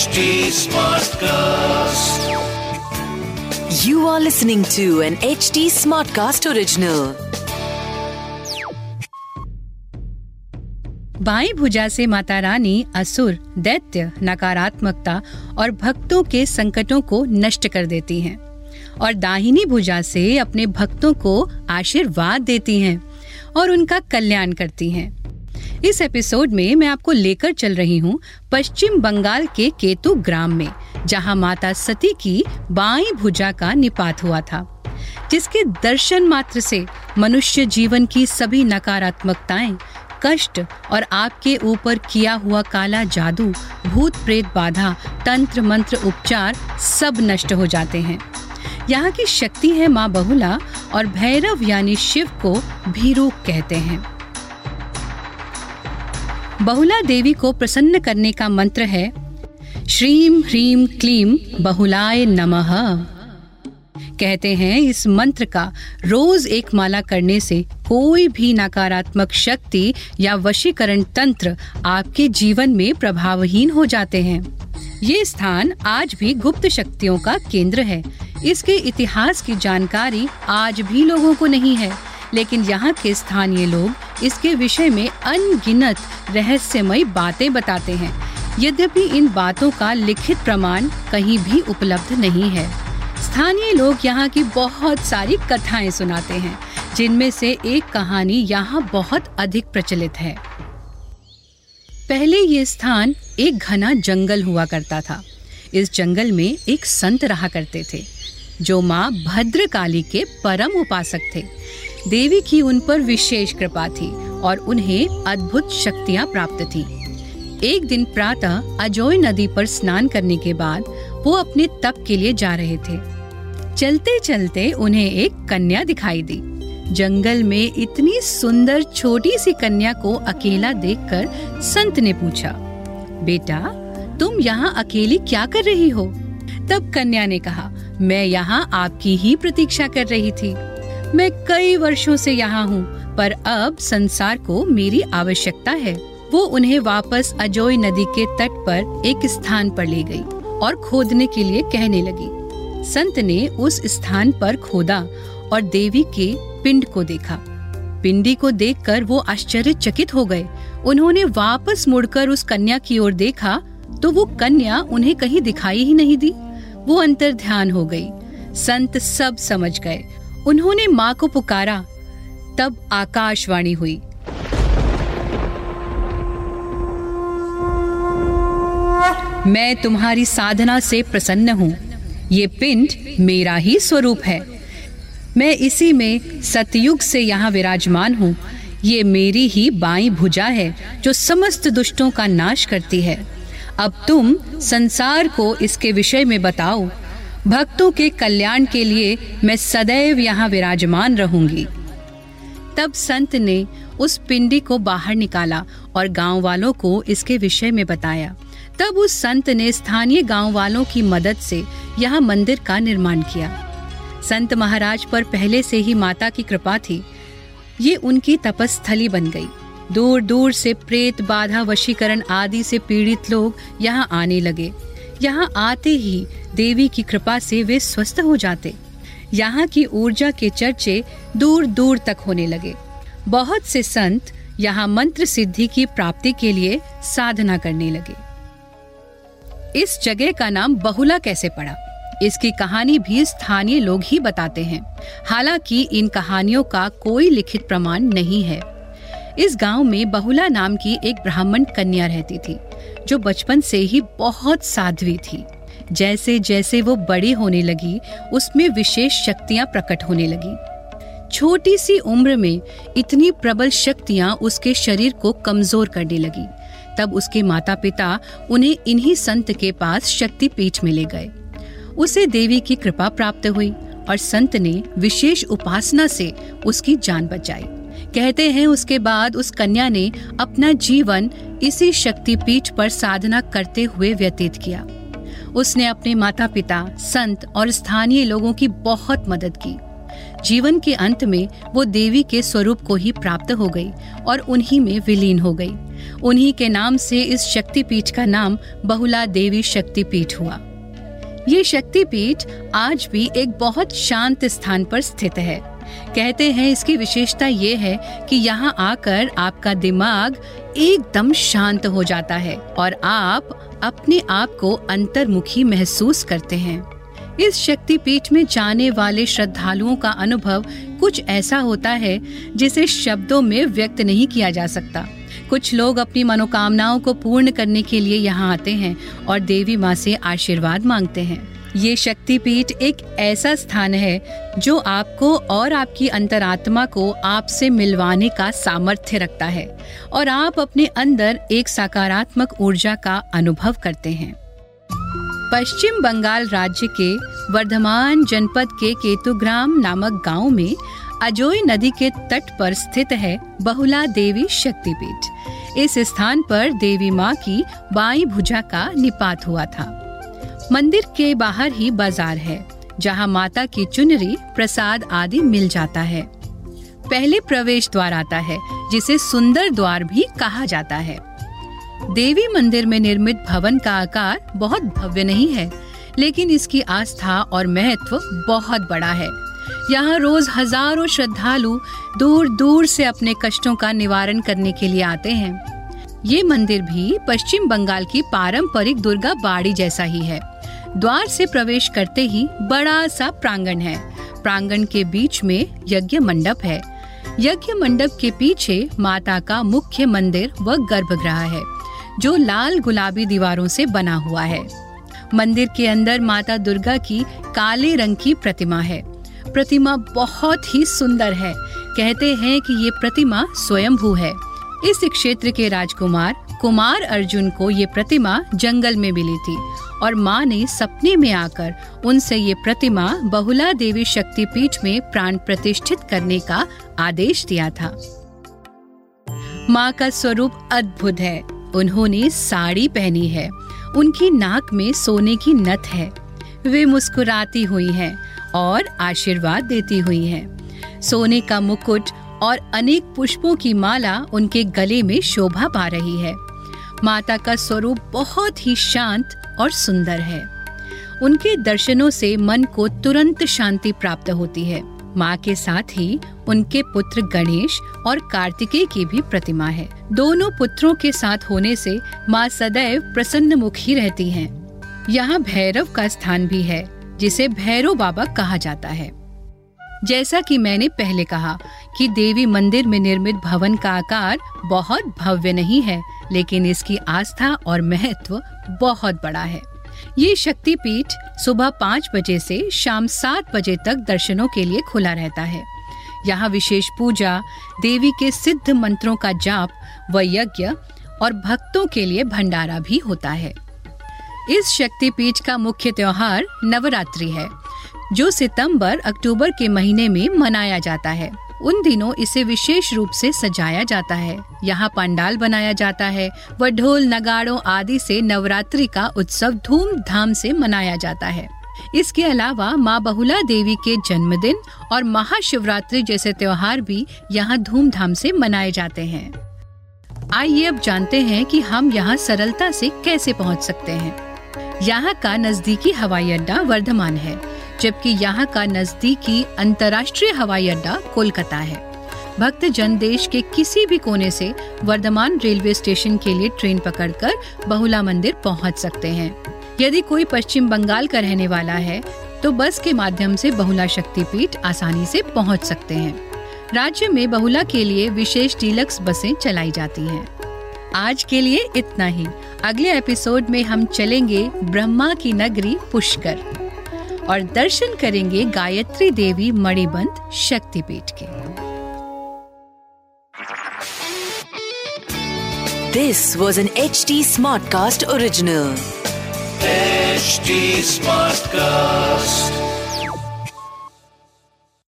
HD Smartcast. You are listening to an HD Smartcast original. बाई भुजा से माता रानी असुर दैत्य नकारात्मकता और भक्तों के संकटों को नष्ट कर देती हैं और दाहिनी भुजा से अपने भक्तों को आशीर्वाद देती हैं और उनका कल्याण करती हैं इस एपिसोड में मैं आपको लेकर चल रही हूँ पश्चिम बंगाल के केतु ग्राम में, जहाँ माता सती की बाई भुजा का निपात हुआ था, जिसके दर्शन मात्र से मनुष्य जीवन की सभी नकारात्मकताएँ, कष्ट और आपके ऊपर किया हुआ काला जादू भूत प्रेत बाधा तंत्र मंत्र उपचार सब नष्ट हो जाते हैं। यहाँ की शक्ति है माँ बहुला और भैरव यानी शिव को भीरूक कहते हैं। बहुला देवी को प्रसन्न करने का मंत्र है श्रीम ह्रीम क्लीम बहुलाय नमः। कहते हैं इस मंत्र का रोज एक माला करने से कोई भी नकारात्मक शक्ति या वशीकरण तंत्र आपके जीवन में प्रभावहीन हो जाते हैं। ये स्थान आज भी गुप्त शक्तियों का केंद्र है। इसके इतिहास की जानकारी आज भी लोगों को नहीं है। लेकिन यहाँ के स्थानीय लोग इसके विषय में अनगिनत रहस्यमय बातें बताते हैं। यद्यपि इन बातों का लिखित प्रमाण कहीं भी उपलब्ध नहीं है। स्थानीय लोग यहाँ की बहुत सारी कथाएँ सुनाते हैं, जिनमें से एक कहानी यहाँ बहुत अधिक प्रचलित है। पहले ये स्थान एक घना जंगल हुआ करता था। इस जंगल में एक संत रहा करते थे, जो माँ भद्रकाली के परम उपासक थे। देवी की उन पर विशेष कृपा थी और उन्हें अद्भुत शक्तियाँ प्राप्त थी। एक दिन प्रातः अजोय नदी पर स्नान करने के बाद वो अपने तप के लिए जा रहे थे। चलते चलते उन्हें एक कन्या दिखाई दी। जंगल में इतनी सुंदर छोटी सी कन्या को अकेला देखकर संत ने पूछा, बेटा, तुम यहाँ अकेली क्या कर रही हो? तब कन्या ने कहा, मैं यहाँ आपकी ही प्रतीक्षा कर रही थी। मैं कई वर्षों से यहाँ हूँ, पर अब संसार को मेरी आवश्यकता है। वो उन्हें वापस अजोय नदी के तट पर एक स्थान पर ले गई और खोदने के लिए कहने लगी। संत ने उस स्थान पर खोदा और देवी के पिंड को देखा। पिंडी को देखकर वो आश्चर्यचकित हो गए। उन्होंने वापस मुड़कर उस कन्या की ओर देखा तो वो कन्या उन्हें कहीं दिखाई ही नहीं दी। वो अंतर ध्यान हो गई। संत सब समझ गए। उन्होंने माँ को पुकारा। तब आकाशवाणी हुई। मैं तुम्हारी साधना से प्रसन्न हूँ। ये पिंड मेरा ही स्वरूप है। मैं इसी में सतयुग से यहाँ विराजमान हूँ। ये मेरी ही बाई भुजा है, जो समस्त दुष्टों का नाश करती है। अब तुम संसार को इसके विषय में बताओ। भक्तों के कल्याण के लिए मैं सदैव यहाँ विराजमान रहूँगी। तब संत ने उस पिंडी को बाहर निकाला और गाँव वालों को इसके विषय में बताया। तब उस संत ने स्थानीय गाँव वालों की मदद से यहाँ मंदिर का निर्माण किया। संत महाराज पर पहले से ही माता की कृपा थी। ये उनकी तपस्थली बन गई। दूर दूर से प्रेत, बाधा, वशीकरण आदि से पीड़ित लोग यहाँ आने लगे। यहाँ आते ही देवी की कृपा से वे स्वस्थ हो जाते। यहाँ की ऊर्जा के चर्चे दूर दूर तक होने लगे। बहुत से संत यहाँ मंत्र सिद्धि की प्राप्ति के लिए साधना करने लगे। इस जगह का नाम बहुला कैसे पड़ा? इसकी कहानी भी स्थानीय लोग ही बताते हैं। हालाँकि इन कहानियों का कोई लिखित प्रमाण नहीं है। इस गाँव में बहुला नाम की एक ब्राह्मण कन्या रहती थी। जो बचपन से ही बहुत साध्वी थी। जैसे जैसे वो बड़ी होने लगी, उसमें विशेष शक्तियाँ प्रकट होने लगी। छोटी सी उम्र में इतनी प्रबल शक्तियाँ उसके शरीर को कमज़ोर करने लगी। तब उसके माता पिता उन्हें इन्हीं संत के पास शक्ति पीठ में ले गए। उसे देवी की कृपा प्राप्त हुई और संत ने विशेष उपासना से उसकी जान बचाई। कहते हैं उसके बाद उस कन्या ने अपना जीवन इसी शक्ति पीठ पर साधना करते हुए व्यतीत किया। उसने अपने माता पिता संत और स्थानीय लोगों की बहुत मदद की। जीवन के अंत में वो देवी के स्वरूप को ही प्राप्त हो गई और उन्हीं में विलीन हो गई। उन्हीं के नाम से इस शक्तिपीठ का नाम बहुला देवी शक्तिपीठ हुआ। ये शक्तिपीठ आज भी एक बहुत शांत स्थान पर स्थित है। कहते हैं, इसकी विशेषता ये है कि यहाँ आकर आपका दिमाग एकदम शांत हो जाता है और आप अपने आप को अंतर्मुखी महसूस करते हैं। इस शक्तिपीठ में जाने वाले श्रद्धालुओं का अनुभव कुछ ऐसा होता है जिसे शब्दों में व्यक्त नहीं किया जा सकता। कुछ लोग अपनी मनोकामनाओं को पूर्ण करने के लिए यहाँ आते हैं और देवी माँ से आशीर्वाद मांगते हैं। ये शक्तिपीठ एक ऐसा स्थान है जो आपको और आपकी अंतरात्मा को आपसे मिलवाने का सामर्थ्य रखता है और आप अपने अंदर एक सकारात्मक ऊर्जा का अनुभव करते हैं। पश्चिम बंगाल राज्य के वर्धमान जनपद के केतुग्राम नामक गाँव में अजोय नदी के तट पर स्थित है बहुला देवी शक्तिपीठ। इस स्थान पर देवी माँ की बाई भुजा का निपात हुआ था। मंदिर के बाहर ही बाज़ार है, जहाँ माता की चुनरी, प्रसाद आदि मिल जाता है। पहले प्रवेश द्वार आता है, जिसे सुंदर द्वार भी कहा जाता है। देवी मंदिर में निर्मित भवन का आकार बहुत भव्य नहीं है, लेकिन इसकी आस्था और महत्व बहुत बड़ा है। यहाँ रोज हज़ारों श्रद्धालु दूर दूर से अपने कष्टों का निवारण करने के लिए आते हैं। ये मंदिर भी पश्चिम बंगाल की पारंपरिक दुर्गा बाड़ी जैसा ही है। द्वार से प्रवेश करते ही बड़ा सा प्रांगण है। प्रांगण के बीच में यज्ञ मंडप है। यज्ञ मंडप के पीछे माता का मुख्य मंदिर व गर्भगृह है, जो लाल गुलाबी दीवारों से बना हुआ है। मंदिर के अंदर माता दुर्गा की काले रंग की प्रतिमा है। प्रतिमा बहुत ही सुंदर है। कहते हैं कि ये प्रतिमा स्वयंभू है। इस क्षेत्र के राजकुमार कुमार अर्जुन को ये प्रतिमा जंगल में मिली थी और माँ ने सपने में आकर उनसे ये प्रतिमा बहुला देवी शक्तिपीठ में प्राण प्रतिष्ठित करने का आदेश दिया था। माँ का स्वरूप अद्भुत है। उन्होंने साड़ी पहनी है। उनकी नाक में सोने की नथ है। वे मुस्कुराती हुई हैं और आशीर्वाद देती हुई हैं। सोने का मुकुट और अनेक पुष्पों की माला उनके गले में शोभा पा रही है। माता का स्वरूप बहुत ही शांत और सुंदर है। उनके दर्शनों से मन को तुरंत शांति प्राप्त होती है। माँ के साथ ही उनके पुत्र गणेश और कार्तिकेय की भी प्रतिमा है। दोनों पुत्रों के साथ होने से माँ सदैव प्रसन्न मुखी रहती हैं। यहाँ भैरव का स्थान भी है, जिसे भैरव बाबा कहा जाता है। जैसा कि मैंने पहले कहा कि देवी मंदिर में निर्मित भवन का आकार बहुत भव्य नहीं है, लेकिन इसकी आस्था और महत्व बहुत बड़ा है। ये शक्ति पीठ सुबह पाँच बजे से शाम सात बजे तक दर्शनों के लिए खुला रहता है। यहाँ विशेष पूजा, देवी के सिद्ध मंत्रों का जाप व यज्ञ और भक्तों के लिए भंडारा भी होता है। इस शक्तिपीठ का मुख्य त्योहार नवरात्रि है, जो सितंबर अक्टूबर के महीने में मनाया जाता है। उन दिनों इसे विशेष रूप से सजाया जाता है। यहाँ पंडाल बनाया जाता है व ढोल, नगाड़ों आदि से नवरात्रि का उत्सव धूमधाम से मनाया जाता है। इसके अलावा माँ बहुला देवी के जन्मदिन और महाशिवरात्रि जैसे त्योहार भी यहाँ धूमधाम से मनाए जाते हैं। आइए अब जानते हैं कि हम यहाँ सरलता से कैसे पहुँच सकते हैं। यहाँ का नजदीकी हवाई अड्डा वर्धमान है। जबकि यहाँ का नजदीकी अंतर्राष्ट्रीय हवाई अड्डा कोलकाता है। भक्त जन देश के किसी भी कोने से वर्धमान रेलवे स्टेशन के लिए ट्रेन पकड़कर बहुला मंदिर पहुँच सकते हैं। यदि कोई पश्चिम बंगाल का रहने वाला है तो बस के माध्यम से बहुला शक्तिपीठ आसानी से पहुँच सकते हैं। राज्य में बहुला के लिए विशेष डीलक्स बसें चलाई जाती हैं। आज के लिए इतना ही। अगले एपिसोड में हम चलेंगे ब्रह्मा की नगरी पुष्कर। और दर्शन करेंगे गायत्री देवी मणिबंध शक्तिपीठ के this was an H T Smartcast original smart Smartcast.